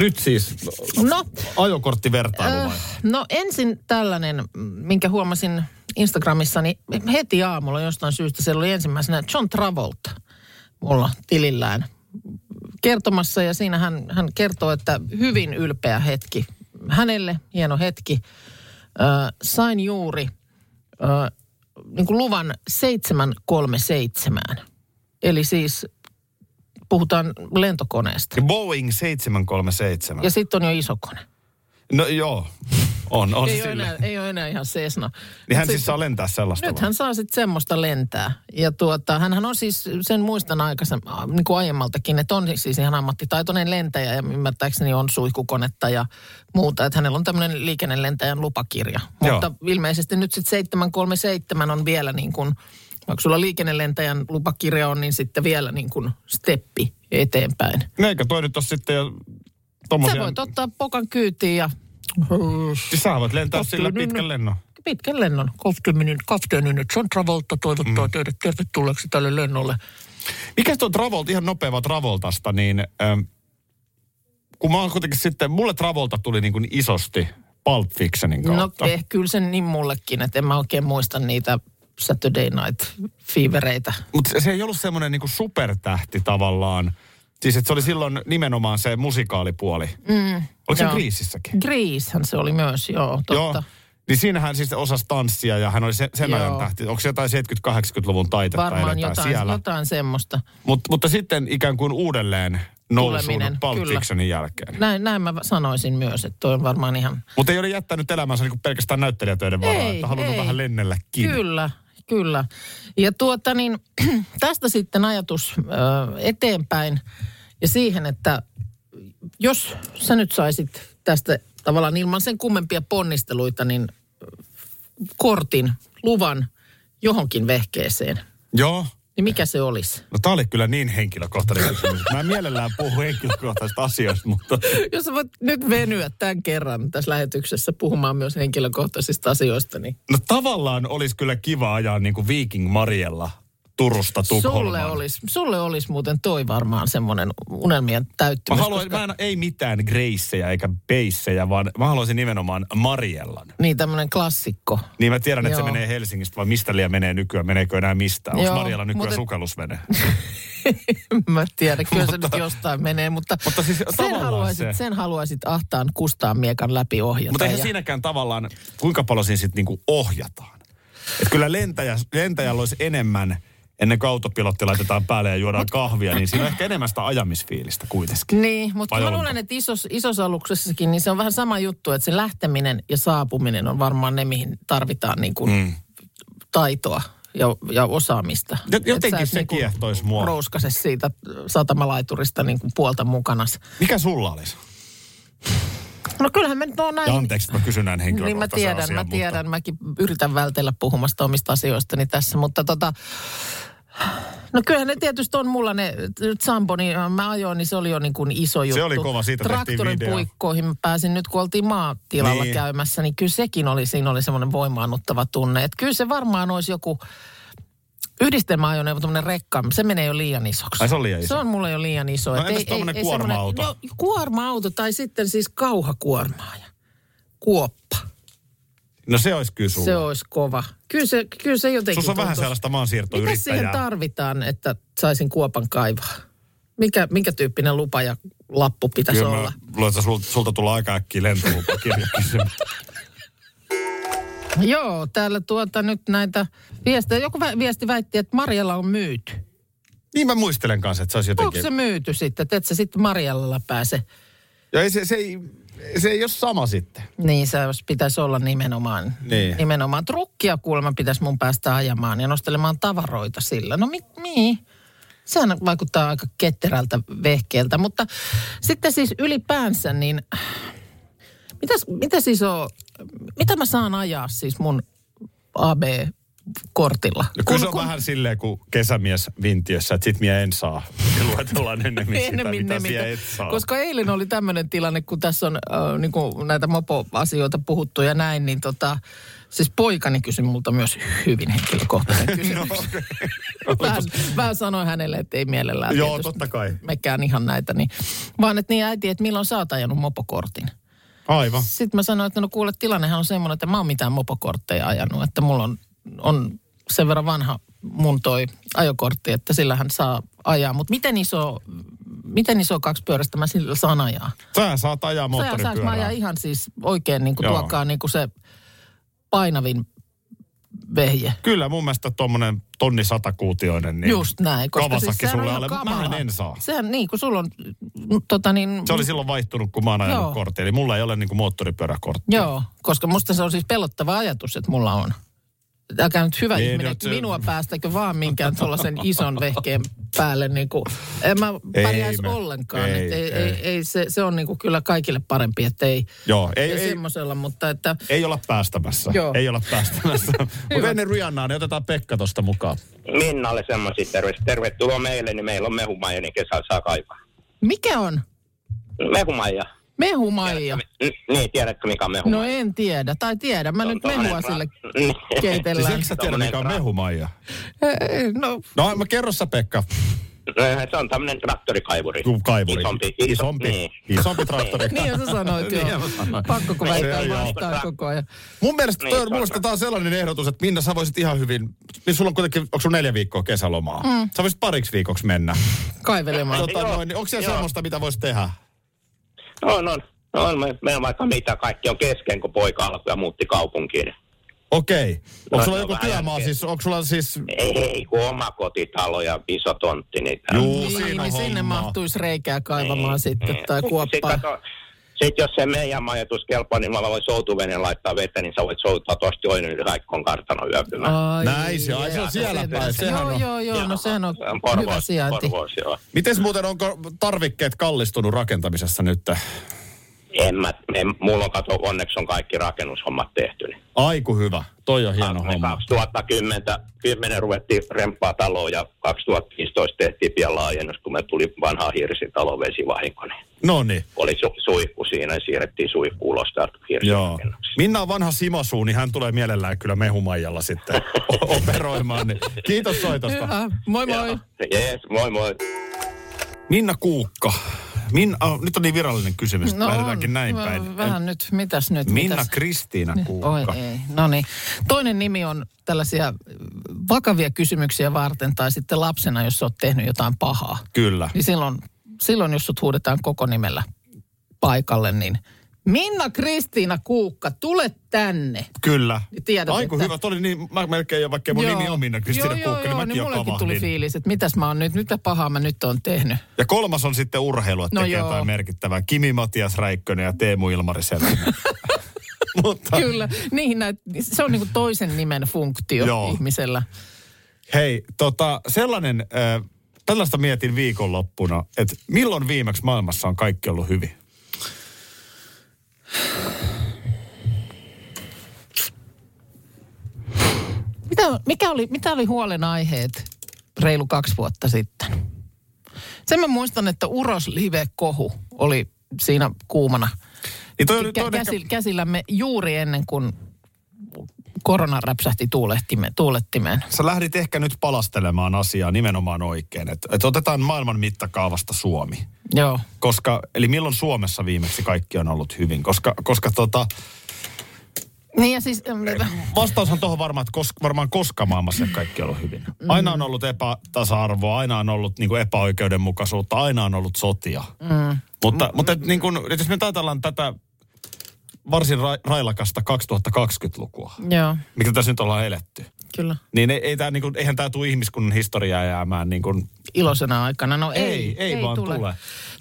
[SPEAKER 3] Nyt siis
[SPEAKER 2] No,
[SPEAKER 3] ajokorttivertailu vai?
[SPEAKER 2] äh, no ensin tällainen, minkä huomasin Instagramissa, niin heti aamulla jostain syystä siellä oli ensimmäisenä John Travolta mulla tilillään kertomassa. Ja siinä hän, hän kertoo, että hyvin ylpeä hetki hänelle, hieno hetki. Äh, sain juuri äh, niin kuin luvan 737. Eli siis puhutaan lentokoneesta.
[SPEAKER 3] Boeing 737.
[SPEAKER 2] Ja sitten on jo iso kone.
[SPEAKER 3] No joo, on, on
[SPEAKER 2] ei,
[SPEAKER 3] se
[SPEAKER 2] ole enää, ei ole enää ihan Cessna.
[SPEAKER 3] Niin hän siis saa lentää sellaista
[SPEAKER 2] Nyt hän saa sitten semmoista lentää. Ja tuota, hänhän on siis, sen muistan aikaisen, niin kuin aiemmaltakin, että on siis ihan ammattitaitoinen lentäjä ja ymmärtääkseni on suihkukonetta ja muuta. Että hänellä on tämmöinen liikennelentäjän lupakirja.
[SPEAKER 3] Joo.
[SPEAKER 2] Mutta ilmeisesti nyt sitten 737 on vielä niin kuin, vaikka sulla liikennelentäjän lupakirja on, niin sitten vielä niin kuin steppi eteenpäin.
[SPEAKER 3] No eikä toi nyt sitten jo
[SPEAKER 2] Sä
[SPEAKER 3] tommosia...
[SPEAKER 2] voit ottaa pokan kyytiin ja
[SPEAKER 3] Siis sä voit lentää sillä pitkän
[SPEAKER 2] no.
[SPEAKER 3] lennon.
[SPEAKER 2] pitkän lennon. Kapteeninen, kapteeninen John Travolta toivottaa mm. teidät tervetulleeksi tälle lennolle.
[SPEAKER 3] Mikä tuo Travolta, ihan nopeava Travoltasta, niin ähm, kun mä oon kuitenkin sitten, mulle Travolta tuli niin kuin isosti Pulp Fictionin
[SPEAKER 2] No
[SPEAKER 3] kautta.
[SPEAKER 2] eh, kyllä se niin mullekin, että en mä oikein muista niitä Saturday Night Fevereitä.
[SPEAKER 3] Mutta se ei ollut semmoinen niin kuin supertähti tavallaan. Siis että se oli silloin nimenomaan se musikaalipuoli. Mm, Oliko se
[SPEAKER 2] joo.
[SPEAKER 3] Kriisissäkin?
[SPEAKER 2] Greasehän se oli myös, joo, totta.
[SPEAKER 3] Joo. Niin siinähän siis osasi tanssia ja hän oli se, sen
[SPEAKER 2] Joo.
[SPEAKER 3] ajan tähti. Onko se jotain 70-80-luvun taitetta
[SPEAKER 2] Varmaan jotain,
[SPEAKER 3] siellä?
[SPEAKER 2] jotain semmoista.
[SPEAKER 3] Mut, mutta sitten ikään kuin uudelleen nousuun Pulp. Fictionin jälkeen.
[SPEAKER 2] Näin, näin mä sanoisin myös, että toi on varmaan ihan...
[SPEAKER 3] Mutta ei ole jättänyt elämänsä niin pelkästään näyttelijätöiden varaan,
[SPEAKER 2] Ei,
[SPEAKER 3] että halunnut
[SPEAKER 2] ei.
[SPEAKER 3] vähän lennelläkin.
[SPEAKER 2] Kyllä, kyllä. Ja tuota niin, tästä sitten ajatus ö, eteenpäin ja siihen, että jos sä nyt saisit tästä tavallaan ilman sen kummempia ponnisteluita, niin kortin, luvan johonkin vehkeeseen,
[SPEAKER 3] Joo.
[SPEAKER 2] Niin mikä se olisi?
[SPEAKER 3] No tää oli kyllä niin henkilökohtainen kysymys. Mä en mielellään puhu henkilökohtaisista asioista, mutta
[SPEAKER 2] Jos sä voit nyt venyä tämän kerran tässä lähetyksessä puhumaan myös henkilökohtaisista asioista, niin
[SPEAKER 3] no tavallaan olisi kyllä kiva ajaa niin kuin Viking Mariella Turusta Tukholmaan.
[SPEAKER 2] sulle olisi, sulle olisi muuten toi varmaan semmoinen unelmien
[SPEAKER 3] Mä
[SPEAKER 2] täyttymys.
[SPEAKER 3] haluan,
[SPEAKER 2] koska-
[SPEAKER 3] mä en, ei mitään Graceja eikä Beissejä, vaan mä haluaisin nimenomaan Mariellan.
[SPEAKER 2] Niin tämmöinen klassikko.
[SPEAKER 3] Niin mä tiedän, että
[SPEAKER 2] Joo.
[SPEAKER 3] se menee Helsingistä, vai mistä liian menee nykyään, meneekö enää mistään? Onko Mariella nykyään
[SPEAKER 2] mutta-
[SPEAKER 3] sukellusvene?
[SPEAKER 2] Mä tiedän, kyllä se nyt jostain menee, mutta,
[SPEAKER 3] Mutta siis
[SPEAKER 2] sen, haluaisit,
[SPEAKER 3] se-
[SPEAKER 2] sen haluaisit ahtaan kustaan miekan läpi ohjata.
[SPEAKER 3] Mutta eihän
[SPEAKER 2] ja-
[SPEAKER 3] siinäkään tavallaan, kuinka paljon siinä sitten niinku ohjataan. Et kyllä lentäjä, lentäjällä olisi enemmän, ennen kuin autopilotti laitetaan päälle ja juodaan kahvia, niin siinä on ehkä enemmän sitä ajamisfiilistä kuitenkin.
[SPEAKER 2] Niin, mutta mä luulen, että isos, isossa aluksessakin, niin se on vähän sama juttu, että se lähteminen ja saapuminen on varmaan ne, mihin tarvitaan niin kuin mm. taitoa ja, ja osaamista.
[SPEAKER 3] Jotenkin se
[SPEAKER 2] niinku
[SPEAKER 3] kiehtois mua.
[SPEAKER 2] Rouskase siitä satamalaiturista niin kuin puolta mukanas.
[SPEAKER 3] Mikä sulla olisi?
[SPEAKER 2] No kyllähän me nyt on näin...
[SPEAKER 3] Ja anteeksi, että mä kysyn näin
[SPEAKER 2] Niin mä tiedän,
[SPEAKER 3] asian,
[SPEAKER 2] mä
[SPEAKER 3] mutta-
[SPEAKER 2] tiedän. Mäkin yritän vältellä puhumasta omista asioistani tässä, mutta tota... No kyllähän ne tietysti on mulla ne Sampo, niin mä ajoin, niin se oli jo niin kuin iso juttu.
[SPEAKER 3] oli kova, siitä
[SPEAKER 2] Traktorin
[SPEAKER 3] video.
[SPEAKER 2] puikkoihin mä pääsin nyt, kun oltiin maatilalla
[SPEAKER 3] Niin.
[SPEAKER 2] käymässä, niin kyllä sekin oli, siinä oli semmoinen voimaannuttava tunne. Että kyllä se varmaan olisi joku yhdistelmäajoneuvo, tämmöinen rekka, se menee jo liian isoksi.
[SPEAKER 3] Ai, se on liian iso?
[SPEAKER 2] Se on mulle jo liian iso.
[SPEAKER 3] No
[SPEAKER 2] Et
[SPEAKER 3] entäs tommonen
[SPEAKER 2] semmoinen-
[SPEAKER 3] kuorma-auto?
[SPEAKER 2] No kuorma-auto tai sitten siis kauhakuormaaja. kuoppa.
[SPEAKER 3] No se olisi kyllä sulla.
[SPEAKER 2] Se olisi kova. Kyllä se, kyllä se jotenkin
[SPEAKER 3] Sussa on vähän
[SPEAKER 2] tuntuisi-
[SPEAKER 3] sellaista
[SPEAKER 2] Mitä
[SPEAKER 3] maansiirtoyrittäjää.
[SPEAKER 2] siihen tarvitaan, että saisin kuopan kaivaa? Mikä, minkä tyyppinen lupa ja lappu pitäisi
[SPEAKER 3] Kyllä
[SPEAKER 2] olla?
[SPEAKER 3] luulen, että sulta, sulta tulee aika äkkiä lentolupakirja kysymys.
[SPEAKER 2] Joo, täällä tuota nyt näitä viestejä. Joku viesti väitti, että Marjalla on myyty.
[SPEAKER 3] niin mä muistelen kanssa, että se olisi
[SPEAKER 2] Onko
[SPEAKER 3] jotenkin...
[SPEAKER 2] se myyty sitten, että et sä sitten Marjalla pääse?
[SPEAKER 3] Ja ei, se, se, ei, se ei ole sama sitten.
[SPEAKER 2] Niin, se pitäisi olla nimenomaan.
[SPEAKER 3] Niin.
[SPEAKER 2] Nimenomaan trukkia kuulemma pitäisi mun päästä ajamaan ja nostelemaan tavaroita sillä. No mi, mi. Sehän vaikuttaa aika ketterältä vehkeeltä, mutta sitten siis ylipäänsä niin, mitäs, mitä siis on, mitä mä saan ajaa siis mun AB-kortilla?
[SPEAKER 3] No kyllä se on vähän silleen kuin kesämies Vintiössä, että sit mie en saa. Ja luetellaan ennemmin sitä,
[SPEAKER 2] Ennemmin
[SPEAKER 3] siellä
[SPEAKER 2] mitä-
[SPEAKER 3] et saa.
[SPEAKER 2] Koska eilen oli tämmöinen tilanne, kun tässä on äh, niin kuin näitä mopo-asioita puhuttu ja näin, niin tota, siis poikani kysyi multa myös hyvin henkilökohtaisen
[SPEAKER 3] No,
[SPEAKER 2] kysymyksen. vähän, vähän sanoin hänelle, että ei mielellään.
[SPEAKER 3] Joo,
[SPEAKER 2] tietysti
[SPEAKER 3] totta kai.
[SPEAKER 2] Mekään ihan näitä. Niin, vaan että niin äiti, että milloin sä oot ajanut mopokortin?
[SPEAKER 3] Aivan.
[SPEAKER 2] Sitten mä sanoin, että no kuule, tilannehan on semmoinen, että mä oon mitään mopokortteja ajanut. Että mulla on, on sen verran vanha mun toi ajokortti, että sillä hän saa ajaa. Mutta miten iso, miten iso kaksipyöräistä mä sillä saan ajaa?
[SPEAKER 3] Sä saat ajaa
[SPEAKER 2] Sä saanko mä ajaa
[SPEAKER 3] moottoripyörää.
[SPEAKER 2] ihan siis oikein niin kuin
[SPEAKER 3] Joo.
[SPEAKER 2] tuokaa niin kuin se painavin vehje.
[SPEAKER 3] Kyllä mun mielestä tuommoinen tonni satakuutioinen, niin
[SPEAKER 2] Just näin. Koska
[SPEAKER 3] Kawasaki
[SPEAKER 2] siis
[SPEAKER 3] sulle alle. Mähän en saa.
[SPEAKER 2] Sehän niin, kun sulla on, mm, tota niin...
[SPEAKER 3] Se oli silloin vaihtunut, kun mä oon ajanut kortti. Eli mulla ei ole niinku moottoripyöräkorttia.
[SPEAKER 2] Joo, koska musta se on siis pelottava ajatus, että mulla on. Älkää nyt hyvä
[SPEAKER 3] Niin,
[SPEAKER 2] ihminen,
[SPEAKER 3] se-
[SPEAKER 2] minua päästäkö vaan minkään tuollaisen ison vehkeen päälle. Niin kuin, en mä pärjäisi ollenkaan.
[SPEAKER 3] ei,
[SPEAKER 2] Ei, ei,
[SPEAKER 3] ei.
[SPEAKER 2] se, se on niin kuin kyllä kaikille parempi, että ei,
[SPEAKER 3] Joo, ei,
[SPEAKER 2] ei,
[SPEAKER 3] ei,
[SPEAKER 2] semmoisella, mutta että...
[SPEAKER 3] ei olla päästämässä.
[SPEAKER 2] Joo.
[SPEAKER 3] Ei olla päästämässä. Mutta ennen Riannaa, niin otetaan Pekka tosta mukaan.
[SPEAKER 6] Minnalle semmoisia terveys. Tervetuloa meille, niin meillä on mehumaija, niin kesällä saa kaivaa.
[SPEAKER 2] Mikä on?
[SPEAKER 6] Mehumaija.
[SPEAKER 2] Mehumaija.
[SPEAKER 6] N- niin, tiedätkö mikä on mehumaija?
[SPEAKER 2] No en tiedä, tai tiedä. Mä nyt mehua
[SPEAKER 6] ra-
[SPEAKER 2] sille
[SPEAKER 6] Niin.
[SPEAKER 2] keitellään.
[SPEAKER 3] Siis eikö sä tiedä, mikä on mehumaija?
[SPEAKER 2] Ei, No,
[SPEAKER 3] No, mä kerro sä Pekka.
[SPEAKER 6] Se on tämmöinen traktorikaivuri.
[SPEAKER 3] Kaivuri.
[SPEAKER 6] Isompi.
[SPEAKER 3] Isompi,
[SPEAKER 6] Niin.
[SPEAKER 3] isompi traktori.
[SPEAKER 2] niin sä sanoit
[SPEAKER 3] Niin,
[SPEAKER 2] joo. Pakko kun väittää vastaan koko ajan.
[SPEAKER 3] Mun mielestä
[SPEAKER 6] Niin,
[SPEAKER 3] toi,
[SPEAKER 6] on
[SPEAKER 3] tää on sellainen ehdotus, että Minna, sä voisit ihan hyvin, niin sulla on kuitenkin, onko sulla neljä viikkoa kesälomaa? Mm. Sä voisit pariksi viikoksi mennä.
[SPEAKER 2] Kaivelemaan.
[SPEAKER 3] Tota, noin, niin onko siellä
[SPEAKER 6] joo.
[SPEAKER 3] semmoista, mitä voisi tehdä?
[SPEAKER 6] On, on. On, me, meillä on vaikka mitä kaikki on kesken, kun poika alkoi ja muutti kaupunkiin.
[SPEAKER 3] Okei. Onko
[SPEAKER 6] No,
[SPEAKER 3] sulla joku työmaa
[SPEAKER 6] jälkeen.
[SPEAKER 3] siis, onko sulla siis...
[SPEAKER 6] Ei, kun oma kotitalo ja iso tontti. Niin,
[SPEAKER 3] Juu,
[SPEAKER 2] Niin,
[SPEAKER 3] siinä on
[SPEAKER 2] niin sinne mahtuisi reikää kaivamaan sitten tai
[SPEAKER 6] Sitten
[SPEAKER 2] kuoppaa.
[SPEAKER 6] kato, sit jos se meidän majoitus kelpaa, niin mä voin soutuveneen laittaa vettä, niin sä voit soutaa tuosta toinen yli Raikkon kartano yöpymään.
[SPEAKER 2] Ai,
[SPEAKER 3] Näin se on. Se on siellä päin. Sehän
[SPEAKER 2] joo,
[SPEAKER 3] on-
[SPEAKER 2] joo, joo, no sehän on
[SPEAKER 6] Se on
[SPEAKER 2] hyvä
[SPEAKER 6] Porvoos,
[SPEAKER 2] sijainti.
[SPEAKER 6] Porvoos, joo.
[SPEAKER 3] Mites muuten, onko tarvikkeet kallistunut rakentamisessa nyt?
[SPEAKER 6] En mä, en, mulla on kato, onneksi on kaikki rakennushommat tehty. Niin.
[SPEAKER 3] Aiku hyvä. Toi on hieno homma.
[SPEAKER 6] 2010 10 ruvettiin remppaa taloa ja 2015 tehtiin pian laajennus, kun me tuli vanha hirsitalo vesivahinko. Niin
[SPEAKER 3] No niin.
[SPEAKER 6] oli su, suihku siinä ja siirrettiin suihku ulos
[SPEAKER 3] Joo. Minna on vanha Simosuu, niin hän tulee mielellään kyllä mehumaijalla sitten operoimaan. Niin. Kiitos soitosta.
[SPEAKER 2] Hyvä. Moi moi.
[SPEAKER 6] Joo. Jees, moi moi.
[SPEAKER 3] Minna Kuukka. Minna, oh, nyt on niin virallinen kysymys, no, lähdetäänkin näin
[SPEAKER 2] Vä-
[SPEAKER 3] päin.
[SPEAKER 2] Vähän nyt, mitäs nyt?
[SPEAKER 3] Minna
[SPEAKER 2] mitäs?
[SPEAKER 3] Kristiina
[SPEAKER 2] Oi
[SPEAKER 3] Kuukka.
[SPEAKER 2] ei, no niin. Toinen nimi on tällaisia vakavia kysymyksiä varten tai sitten lapsena, jos olet tehnyt jotain pahaa.
[SPEAKER 3] Kyllä.
[SPEAKER 2] Niin silloin, silloin jos sut huudetaan koko nimellä paikalle, niin Minna Kristiina Kuukka, tule tänne.
[SPEAKER 3] Kyllä.
[SPEAKER 2] Niin tiedät,
[SPEAKER 3] Aiku
[SPEAKER 2] että-
[SPEAKER 3] hyvä. Oli niin, mä melkein jo, vaikka mun nimi on Minna Kristiina
[SPEAKER 2] joo,
[SPEAKER 3] Kuukka,
[SPEAKER 2] joo,
[SPEAKER 3] niin
[SPEAKER 2] joo,
[SPEAKER 3] mäkin
[SPEAKER 2] niin mullekin tuli
[SPEAKER 3] kavahdin.
[SPEAKER 2] fiilis, että mitäs mä oon nyt, mitä pahaa mä nyt oon tehnyt.
[SPEAKER 3] Ja kolmas on sitten urheilu, että
[SPEAKER 2] No
[SPEAKER 3] tekee
[SPEAKER 2] joo.
[SPEAKER 3] jotain merkittävää. Kimi Matias Räikkönen ja Teemu Ilmari. Mutta
[SPEAKER 2] Kyllä, niin näet, se on niinku toisen nimen funktio
[SPEAKER 3] Joo.
[SPEAKER 2] ihmisellä.
[SPEAKER 3] hei, tota, sellainen, äh, tällaista mietin viikonloppuna, että milloin viimeksi maailmassa on kaikki ollut hyvin?
[SPEAKER 2] Mitä, mikä oli, mitä oli huolenaiheet reilu kaksi vuotta sitten? Sen mä muistan, että Uros Live-kohu oli siinä kuumana
[SPEAKER 3] Niin toi, oli- toi on ehkä-
[SPEAKER 2] käsi, käsillämme juuri ennen kuin korona räpsähti tuulettimeen. tuulettimeen.
[SPEAKER 3] Sä lähdit ehkä nyt palastelemaan asiaa nimenomaan oikein. Että et otetaan maailman mittakaavasta Suomi.
[SPEAKER 2] Joo.
[SPEAKER 3] Koska, eli milloin Suomessa viimeksi kaikki on ollut hyvin? Koska, koska tota,
[SPEAKER 2] Niin ja siis...
[SPEAKER 3] Vastaus on tuohon varmaan, että kos, varmaan koska maailmassa kaikki on ollut hyvin. Aina on ollut epätasa-arvoa, aina on ollut niin kuin epäoikeudenmukaisuutta, aina on ollut sotia. Mm. Mutta, mutta et, niin kuin, jos me ajatellaan tätä varsin ra- railakasta 2020-lukua,
[SPEAKER 2] Joo,
[SPEAKER 3] mikä tässä nyt ollaan eletty,
[SPEAKER 2] kyllä.
[SPEAKER 3] niin ei, ei tää, niin kuin, eihän tämä tule ihmiskunnan historiaa jäämään niin kuin,
[SPEAKER 2] Iloisena aikana. No ei,
[SPEAKER 3] Ei, ei vaan tule.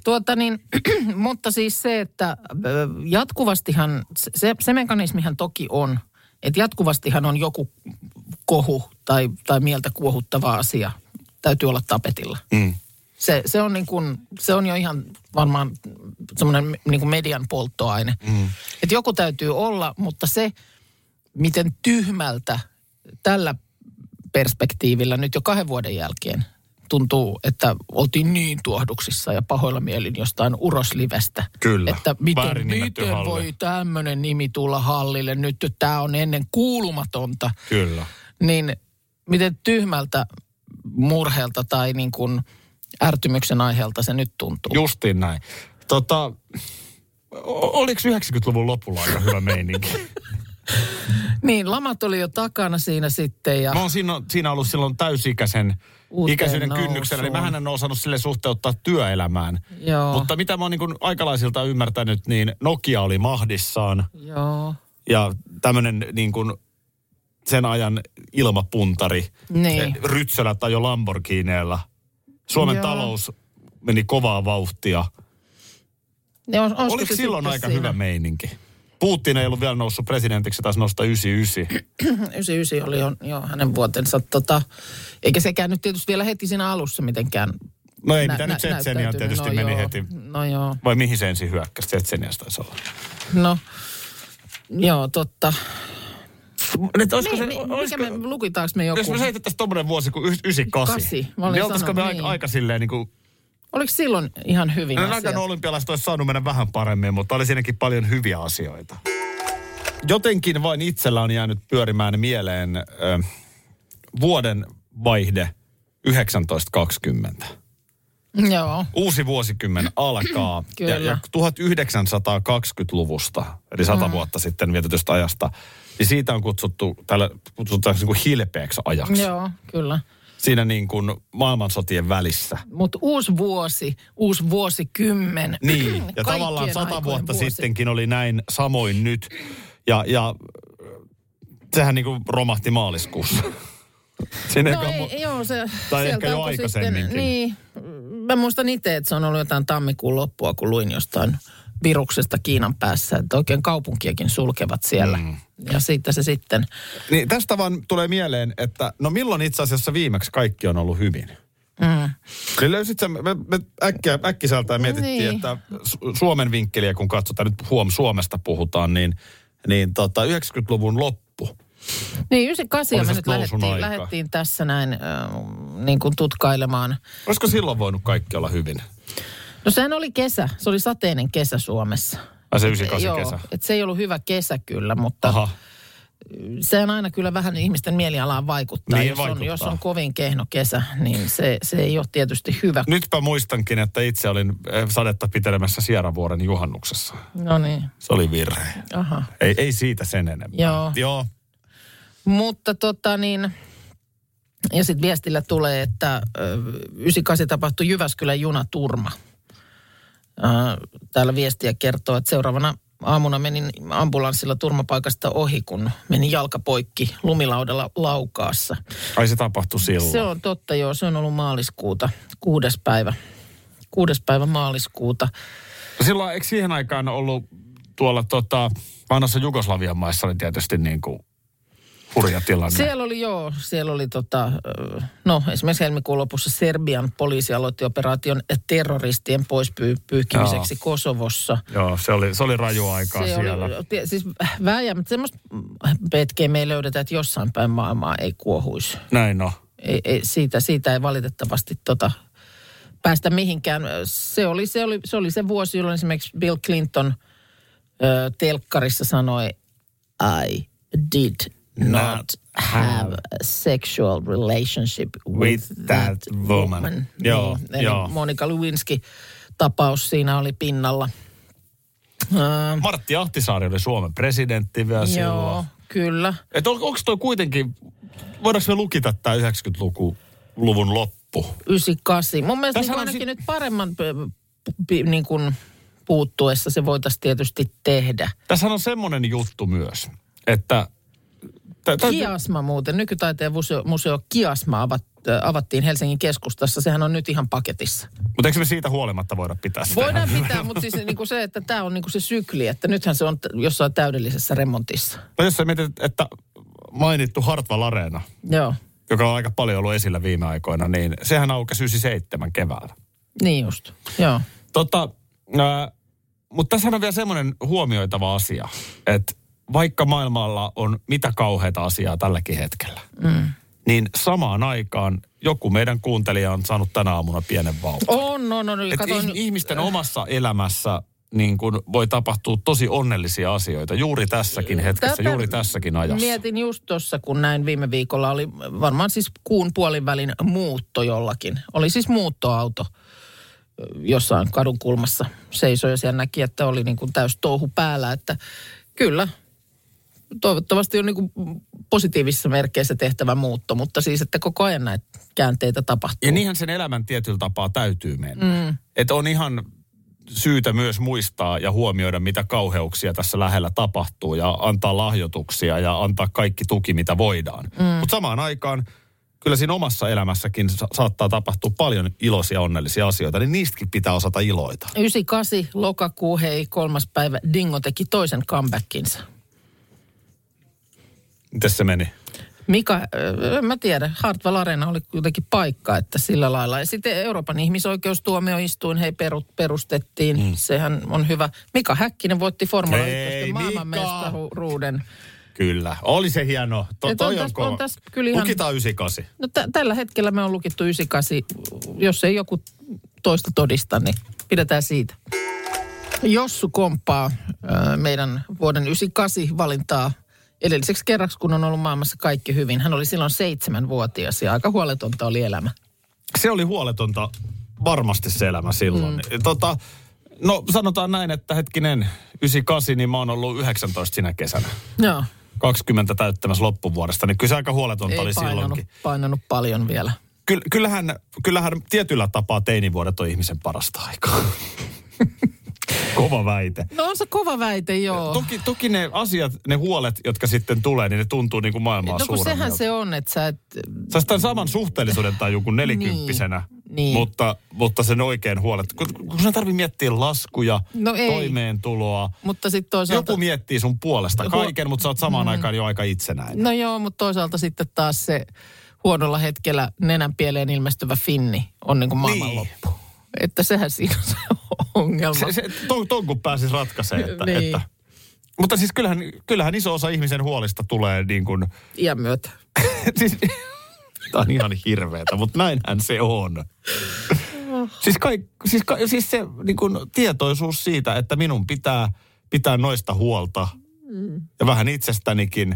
[SPEAKER 2] Tuota niin, mutta siis se, että ö, jatkuvastihan, se, se mekanismihan toki on, että jatkuvastihan on joku kohu tai, tai mieltä kuohuttava asia. Täytyy olla tapetilla.
[SPEAKER 3] mm.
[SPEAKER 2] Se, se, on niin kuin, se on jo ihan varmaan semmoinen niin kuin median polttoaine. Mm. Että joku täytyy olla, mutta se, miten tyhmältä tällä perspektiivillä nyt jo kahden vuoden jälkeen tuntuu, että oltiin niin tuohduksissa ja pahoilla mielin jostain uroslivestä.
[SPEAKER 3] Kyllä.
[SPEAKER 2] Että miten, miten
[SPEAKER 3] halli.
[SPEAKER 2] voi tämmöinen nimi tulla hallille, nyt tämä on ennen kuulumatonta
[SPEAKER 3] Kyllä.
[SPEAKER 2] niin miten tyhmältä murheelta tai niin kuin ärtymyksen aiheelta se nyt tuntuu.
[SPEAKER 3] Justiin näin. Tota, oliko 90-luvun lopulla aika hyvä meininki?
[SPEAKER 2] Niin, lamat oli jo takana siinä sitten ja
[SPEAKER 3] Mä oon siinä, siinä ollut silloin täysikäisen
[SPEAKER 2] Uuteen
[SPEAKER 3] ikäisyyden kynnyksellä, niin
[SPEAKER 2] nousuun.
[SPEAKER 3] vähän en ole osannut sille suhteuttaa työelämään.
[SPEAKER 2] Joo.
[SPEAKER 3] Mutta mitä mä oon niin aikalaisilta ymmärtänyt, niin Nokia oli mahdissaan
[SPEAKER 2] joo.
[SPEAKER 3] ja tämmöinen niin kuin sen ajan ilmapuntari.
[SPEAKER 2] Niin.
[SPEAKER 3] Rytsölä tai jo Lamborghineella. Suomen
[SPEAKER 2] Joo.
[SPEAKER 3] talous meni kovaa vauhtia.
[SPEAKER 2] Ne on,
[SPEAKER 3] Oliko silloin aika
[SPEAKER 2] siinä?
[SPEAKER 3] hyvä meininki? Putin ei ollut vielä noussut presidentiksi, taisi nostaa 99.
[SPEAKER 2] 99 oli jo, jo hänen vuotensa. Tota, eikä sekään nyt tietysti vielä heti siinä alussa mitenkään
[SPEAKER 3] No ei
[SPEAKER 2] nä-
[SPEAKER 3] nyt
[SPEAKER 2] nä-
[SPEAKER 3] Tsetseniaan
[SPEAKER 2] näyttäytynyt.
[SPEAKER 3] tietysti
[SPEAKER 2] no
[SPEAKER 3] meni
[SPEAKER 2] joo.
[SPEAKER 3] heti.
[SPEAKER 2] No joo.
[SPEAKER 3] Vai mihin se ensin hyökkäsi? Tsetseniasta taisi olla.
[SPEAKER 2] No, joo, totta.
[SPEAKER 3] Nyt, olisiko
[SPEAKER 2] Niin,
[SPEAKER 3] se,
[SPEAKER 2] niin,
[SPEAKER 3] olisiko,
[SPEAKER 2] mikä me, lukitaanko me joku?
[SPEAKER 3] jos me heitettäisiin tommonen vuosi kuin 98,
[SPEAKER 2] Kasi,
[SPEAKER 3] niin oltaisiko me
[SPEAKER 2] sanonut
[SPEAKER 3] aika,
[SPEAKER 2] niin.
[SPEAKER 3] aika silleen niin kuin,
[SPEAKER 2] Oliko silloin ihan hyvin
[SPEAKER 3] no
[SPEAKER 2] asiat?
[SPEAKER 3] olympialaiset olisi saanut mennä vähän paremmin, mutta oli siinäkin paljon hyviä asioita. Jotenkin vain itsellä on jäänyt pyörimään mieleen ö, vuoden vaihde 1920.
[SPEAKER 2] Joo.
[SPEAKER 3] Uusi vuosikymmen alkaa.
[SPEAKER 2] Kyllä.
[SPEAKER 3] ja, ja 1920-luvusta, eli sata
[SPEAKER 2] Mm.
[SPEAKER 3] vuotta sitten vietetystä ajasta, niin siitä on kutsuttu, tällä kutsutaan niin kuin hilpeäksi ajaksi.
[SPEAKER 2] Joo, kyllä.
[SPEAKER 3] Siinä niin kuin maailmansotien välissä.
[SPEAKER 2] Mutta uusi vuosi, uusi vuosikymmen.
[SPEAKER 3] Niin, ja tavallaan sata vuotta
[SPEAKER 2] vuosi.
[SPEAKER 3] sittenkin oli näin samoin nyt. Ja, ja sehän niin kuin romahti maaliskuussa. Siinä
[SPEAKER 2] No ei,
[SPEAKER 3] mu-
[SPEAKER 2] joo, se,
[SPEAKER 3] Tai ehkä jo aikaisemminkin.
[SPEAKER 2] niin, mä muistan itse, että se on ollut jotain tammikuun loppua, kun luin jostain viruksesta Kiinan päässä, että oikein kaupunkiakin sulkevat siellä. Mm. Ja siitä se sitten,
[SPEAKER 3] Niin tästä vaan tulee mieleen, että no milloin itse asiassa viimeksi kaikki on ollut hyvin?
[SPEAKER 2] mm.
[SPEAKER 3] Niin löysit sä, me, me äkkiä, äkkiseltään mietittiin,
[SPEAKER 2] Niin.
[SPEAKER 3] että Su- Suomen vinkkeliä, kun katsotaan, nyt huom Suomesta puhutaan, niin, niin tota 90-luvun loppu.
[SPEAKER 2] Niin, 98
[SPEAKER 3] Oli
[SPEAKER 2] me nyt lähdettiin, lähdettiin tässä näin äh, niin kuin tutkailemaan.
[SPEAKER 3] Olisiko silloin voinut kaikki olla hyvin?
[SPEAKER 2] No sehän oli kesä, se oli sateinen kesä Suomessa.
[SPEAKER 3] Ai se 98
[SPEAKER 2] Joo,
[SPEAKER 3] kesä.
[SPEAKER 2] et se ei ollut hyvä kesä kyllä, mutta
[SPEAKER 3] Aha.
[SPEAKER 2] sehän aina kyllä vähän ihmisten mielialaan vaikuttaa.
[SPEAKER 3] Niin,
[SPEAKER 2] jos, On,
[SPEAKER 3] vaikuttaa.
[SPEAKER 2] jos on kovin kehno kesä, niin se, se ei ole tietysti hyvä.
[SPEAKER 3] Nytpä muistankin, että itse olin eh, sadetta pitelemässä Sieravuoren juhannuksessa.
[SPEAKER 2] No niin,
[SPEAKER 3] Se oli virhe.
[SPEAKER 2] aha.
[SPEAKER 3] Ei, ei siitä sen enempää.
[SPEAKER 2] Joo.
[SPEAKER 3] Joo.
[SPEAKER 2] Mutta tota niin, ja sitten viestillä tulee, että ö, 98 tapahtui Jyväskylän junaturma. Ö, Täällä viestiä kertoo, että seuraavana aamuna menin ambulanssilla turmapaikasta ohi, kun meni jalkapoikki lumilaudalla laukaassa.
[SPEAKER 3] Ai se tapahtui silloin.
[SPEAKER 2] Se on totta, joo. Se on ollut maaliskuuta, kuudes päivä. Kuudes päivä maaliskuuta.
[SPEAKER 3] Silloin, eikö siihen aikaan ollut tuolla tota, vanhassa Jugoslavian maissa oli tietysti niin kuin hurja tilanne.
[SPEAKER 2] Siellä oli joo, siellä oli tota, no esimerkiksi helmikuun lopussa Serbian poliisi aloitti operaation terroristien poispyyhkimiseksi Kosovossa.
[SPEAKER 3] Joo, se oli, se oli raju aikaa
[SPEAKER 2] Se
[SPEAKER 3] siellä.
[SPEAKER 2] oli, siis vääjäämättä semmoista petkeä me ei löydetä, että jossain päin maailmaa ei kuohuisi.
[SPEAKER 3] Näin no.
[SPEAKER 2] Ei, ei, siitä, siitä ei valitettavasti tota, päästä mihinkään. Se oli se, oli, se oli se vuosi, jolloin esimerkiksi Bill Clinton ö, telkkarissa sanoi, I did not, have a sexual relationship with,
[SPEAKER 3] With that woman. Joo,
[SPEAKER 2] niin, eli
[SPEAKER 3] joo.
[SPEAKER 2] Monika Lewinsky tapaus siinä oli pinnalla. Ää,
[SPEAKER 3] Martti Ahtisaari oli Suomen presidentti vielä
[SPEAKER 2] joo,
[SPEAKER 3] silloin.
[SPEAKER 2] kyllä.
[SPEAKER 3] Et on, onko toi kuitenkin, voidaanko me lukita tämä 90-luvun loppu?
[SPEAKER 2] 98. Mun mielestä
[SPEAKER 3] Tässä
[SPEAKER 2] niin ainakin
[SPEAKER 3] si-
[SPEAKER 2] nyt paremman p- p- niin kuin puuttuessa se voitaisiin tietysti tehdä.
[SPEAKER 3] Tässä on semmoinen juttu myös, että...
[SPEAKER 2] Kiasma muuten, nykytaiteen museo, museo Kiasma avat, äh, avattiin Helsingin keskustassa. Sehän on nyt ihan paketissa.
[SPEAKER 3] Mutta eikö me siitä huolimatta voida pitää sitä?
[SPEAKER 2] Voidaan
[SPEAKER 3] ihan
[SPEAKER 2] pitää, mutta siis niin kuin se, että tämä on niin kuin se sykli, että nythän se on jossain täydellisessä remontissa.
[SPEAKER 3] No jos sä mietit, että mainittu Hartwall Areena,
[SPEAKER 2] Joo,
[SPEAKER 3] joka on aika paljon ollut esillä viime aikoina, niin sehän aukesi 97 keväällä.
[SPEAKER 2] niin just. Joo.
[SPEAKER 3] Tota, ää, mutta tässä on vielä semmoinen huomioitava asia, että vaikka maailmalla on mitä kauheita asiaa tälläkin hetkellä, mm. niin samaan aikaan joku meidän kuuntelija on saanut tänä aamuna pienen vauvan.
[SPEAKER 2] On, on, on.
[SPEAKER 3] Ih- ihmisten omassa elämässä niin kun voi tapahtua tosi onnellisia asioita juuri tässäkin hetkessä,
[SPEAKER 2] Tätä
[SPEAKER 3] juuri tässäkin ajassa.
[SPEAKER 2] Mietin just tuossa, kun näin viime viikolla oli varmaan siis kuun puolin välin muutto jollakin. Oli siis muuttoauto jossain kadun kulmassa seisoi ja siellä näki, että oli niin kuin täys touhu päällä. Että kyllä, toivottavasti on niin positiivisissa merkeissä tehtävä muutto, mutta siis, että koko ajan näitä käänteitä tapahtuu.
[SPEAKER 3] Ja niinhän sen elämän tietyllä tapaa täytyy mennä. Mm. Että on ihan syytä myös muistaa ja huomioida, mitä kauheuksia tässä lähellä tapahtuu ja antaa lahjoituksia ja antaa kaikki tuki, mitä voidaan. Mm. Mutta samaan aikaan kyllä siinä omassa elämässäkin sa- saattaa tapahtua paljon iloisia, onnellisia asioita, niin niistäkin pitää osata iloita.
[SPEAKER 2] 98 lokakuu, hei, kolmas päivä, Dingo teki toisen comebackinsa.
[SPEAKER 3] Miten se meni?
[SPEAKER 2] Mika, en mä tiedä, Hartwell Arena oli kuitenkin paikka, että sillä lailla. Ja sitten Euroopan ihmisoikeustuomioistuin, hei peru, perustettiin, mm. sehän on hyvä. Mika Häkkinen voitti Formula
[SPEAKER 3] Ei,
[SPEAKER 2] 1
[SPEAKER 3] Mika!
[SPEAKER 2] maailmanmestaruuden.
[SPEAKER 3] Kyllä. Oli se hieno. To,
[SPEAKER 2] Et
[SPEAKER 3] toi
[SPEAKER 2] on
[SPEAKER 3] on,
[SPEAKER 2] täs-
[SPEAKER 3] kova.
[SPEAKER 2] on täs kyllä ihan-
[SPEAKER 3] Lukitaan 98.
[SPEAKER 2] No t- tällä hetkellä me on lukittu 98, jos ei joku toista todista, niin pidetään siitä. Jossu komppaa ö, meidän vuoden 98 valintaa edelliseksi kerraksi, kun on ollut maailmassa kaikki hyvin. Hän oli silloin seitsemänvuotias ja aika huoletonta oli elämä.
[SPEAKER 3] se oli huoletonta varmasti se elämä silloin. Mm. Tota, no sanotaan näin, että hetkinen, 98, niin mä oon ollut 19 sinä kesänä.
[SPEAKER 2] Joo,
[SPEAKER 3] 20 täyttämässä loppuvuodesta, niin kyllä se aika huoletonta
[SPEAKER 2] ei
[SPEAKER 3] oli
[SPEAKER 2] painanut,
[SPEAKER 3] silloinkin.
[SPEAKER 2] painanut paljon vielä.
[SPEAKER 3] Ky- kyllähän, kyllähän tietyllä tapaa teinivuodet on ihmisen parasta aikaa. Kova väite.
[SPEAKER 2] No on se kova väite, joo.
[SPEAKER 3] Toki, toki ne asiat, ne huolet, jotka sitten tulee, niin ne tuntuu niin kuin maailmaa
[SPEAKER 2] no kun sehän se on, että sä et...
[SPEAKER 3] Sä tämän saman suhteellisuuden tai joku nelikymppisenä,
[SPEAKER 2] Niin, niin.
[SPEAKER 3] Mutta, mutta sen oikein huolet. Kun, kun sen tarvii miettiä laskuja,
[SPEAKER 2] No ei.
[SPEAKER 3] toimeentuloa.
[SPEAKER 2] Mutta sitten toisaalta...
[SPEAKER 3] Joku miettii sun puolesta
[SPEAKER 2] Huo-
[SPEAKER 3] kaiken, mutta sä oot samaan mm. aikaan jo aika itsenäinen.
[SPEAKER 2] No joo, mutta toisaalta sitten taas se huonolla hetkellä nenänpieleen ilmestyvä finni on niin kuin maailmanloppu. Että sehän siinä on se ongelma.
[SPEAKER 3] Se, se, ton, ton kun pääsis ratkaisee. Että,
[SPEAKER 2] Niin.
[SPEAKER 3] että, mutta siis kyllähän, kyllähän iso osa ihmisen huolista tulee niin kuin...
[SPEAKER 2] Iän myötä.
[SPEAKER 3] siis, Tämä on ihan hirveetä, mutta näinhän se on. siis, kaik, siis, ka, siis se niin kuin, tietoisuus siitä, että minun pitää pitää noista huolta
[SPEAKER 2] Mm.
[SPEAKER 3] ja vähän itsestänikin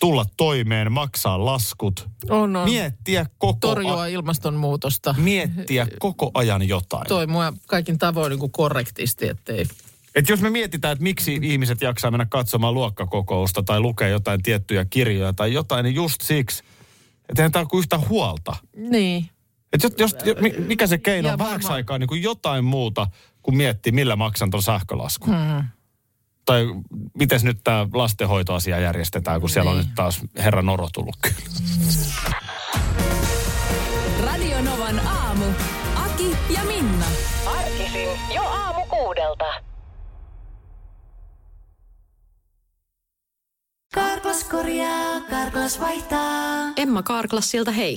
[SPEAKER 3] tulla toimeen, maksaa laskut,
[SPEAKER 2] On, on.
[SPEAKER 3] miettiä koko,
[SPEAKER 2] Torjua ilmastonmuutosta.
[SPEAKER 3] miettiä koko ajan jotain.
[SPEAKER 2] Toimia kaikin tavoin niin kuin korrektisti, ettei...
[SPEAKER 3] Et jos me mietitään, että miksi ihmiset jaksaa mennä katsomaan luokkakokousta tai lukea jotain tiettyjä kirjoja tai jotain, niin just siksi, että eihän tämä ole kuin yhtä huolta.
[SPEAKER 2] Niin.
[SPEAKER 3] Et jos, jos, mi- mikä se keino on vähäksi aikaa niin kuin jotain muuta, kuin miettiä, millä maksan tuon sähkölaskun.
[SPEAKER 2] Hmm.
[SPEAKER 3] Tai miten nyt tämä lastenhoitoasia järjestetään, kun siellä on
[SPEAKER 2] Niin.
[SPEAKER 3] nyt taas herra Noro tullut kyllä.
[SPEAKER 1] Radio Novan aamu. Aki ja Minna.
[SPEAKER 7] Arkisin jo aamu kuudelta.
[SPEAKER 8] Karklas korjaa, Karklas vaihtaa.
[SPEAKER 9] Emma Karklassilta hei.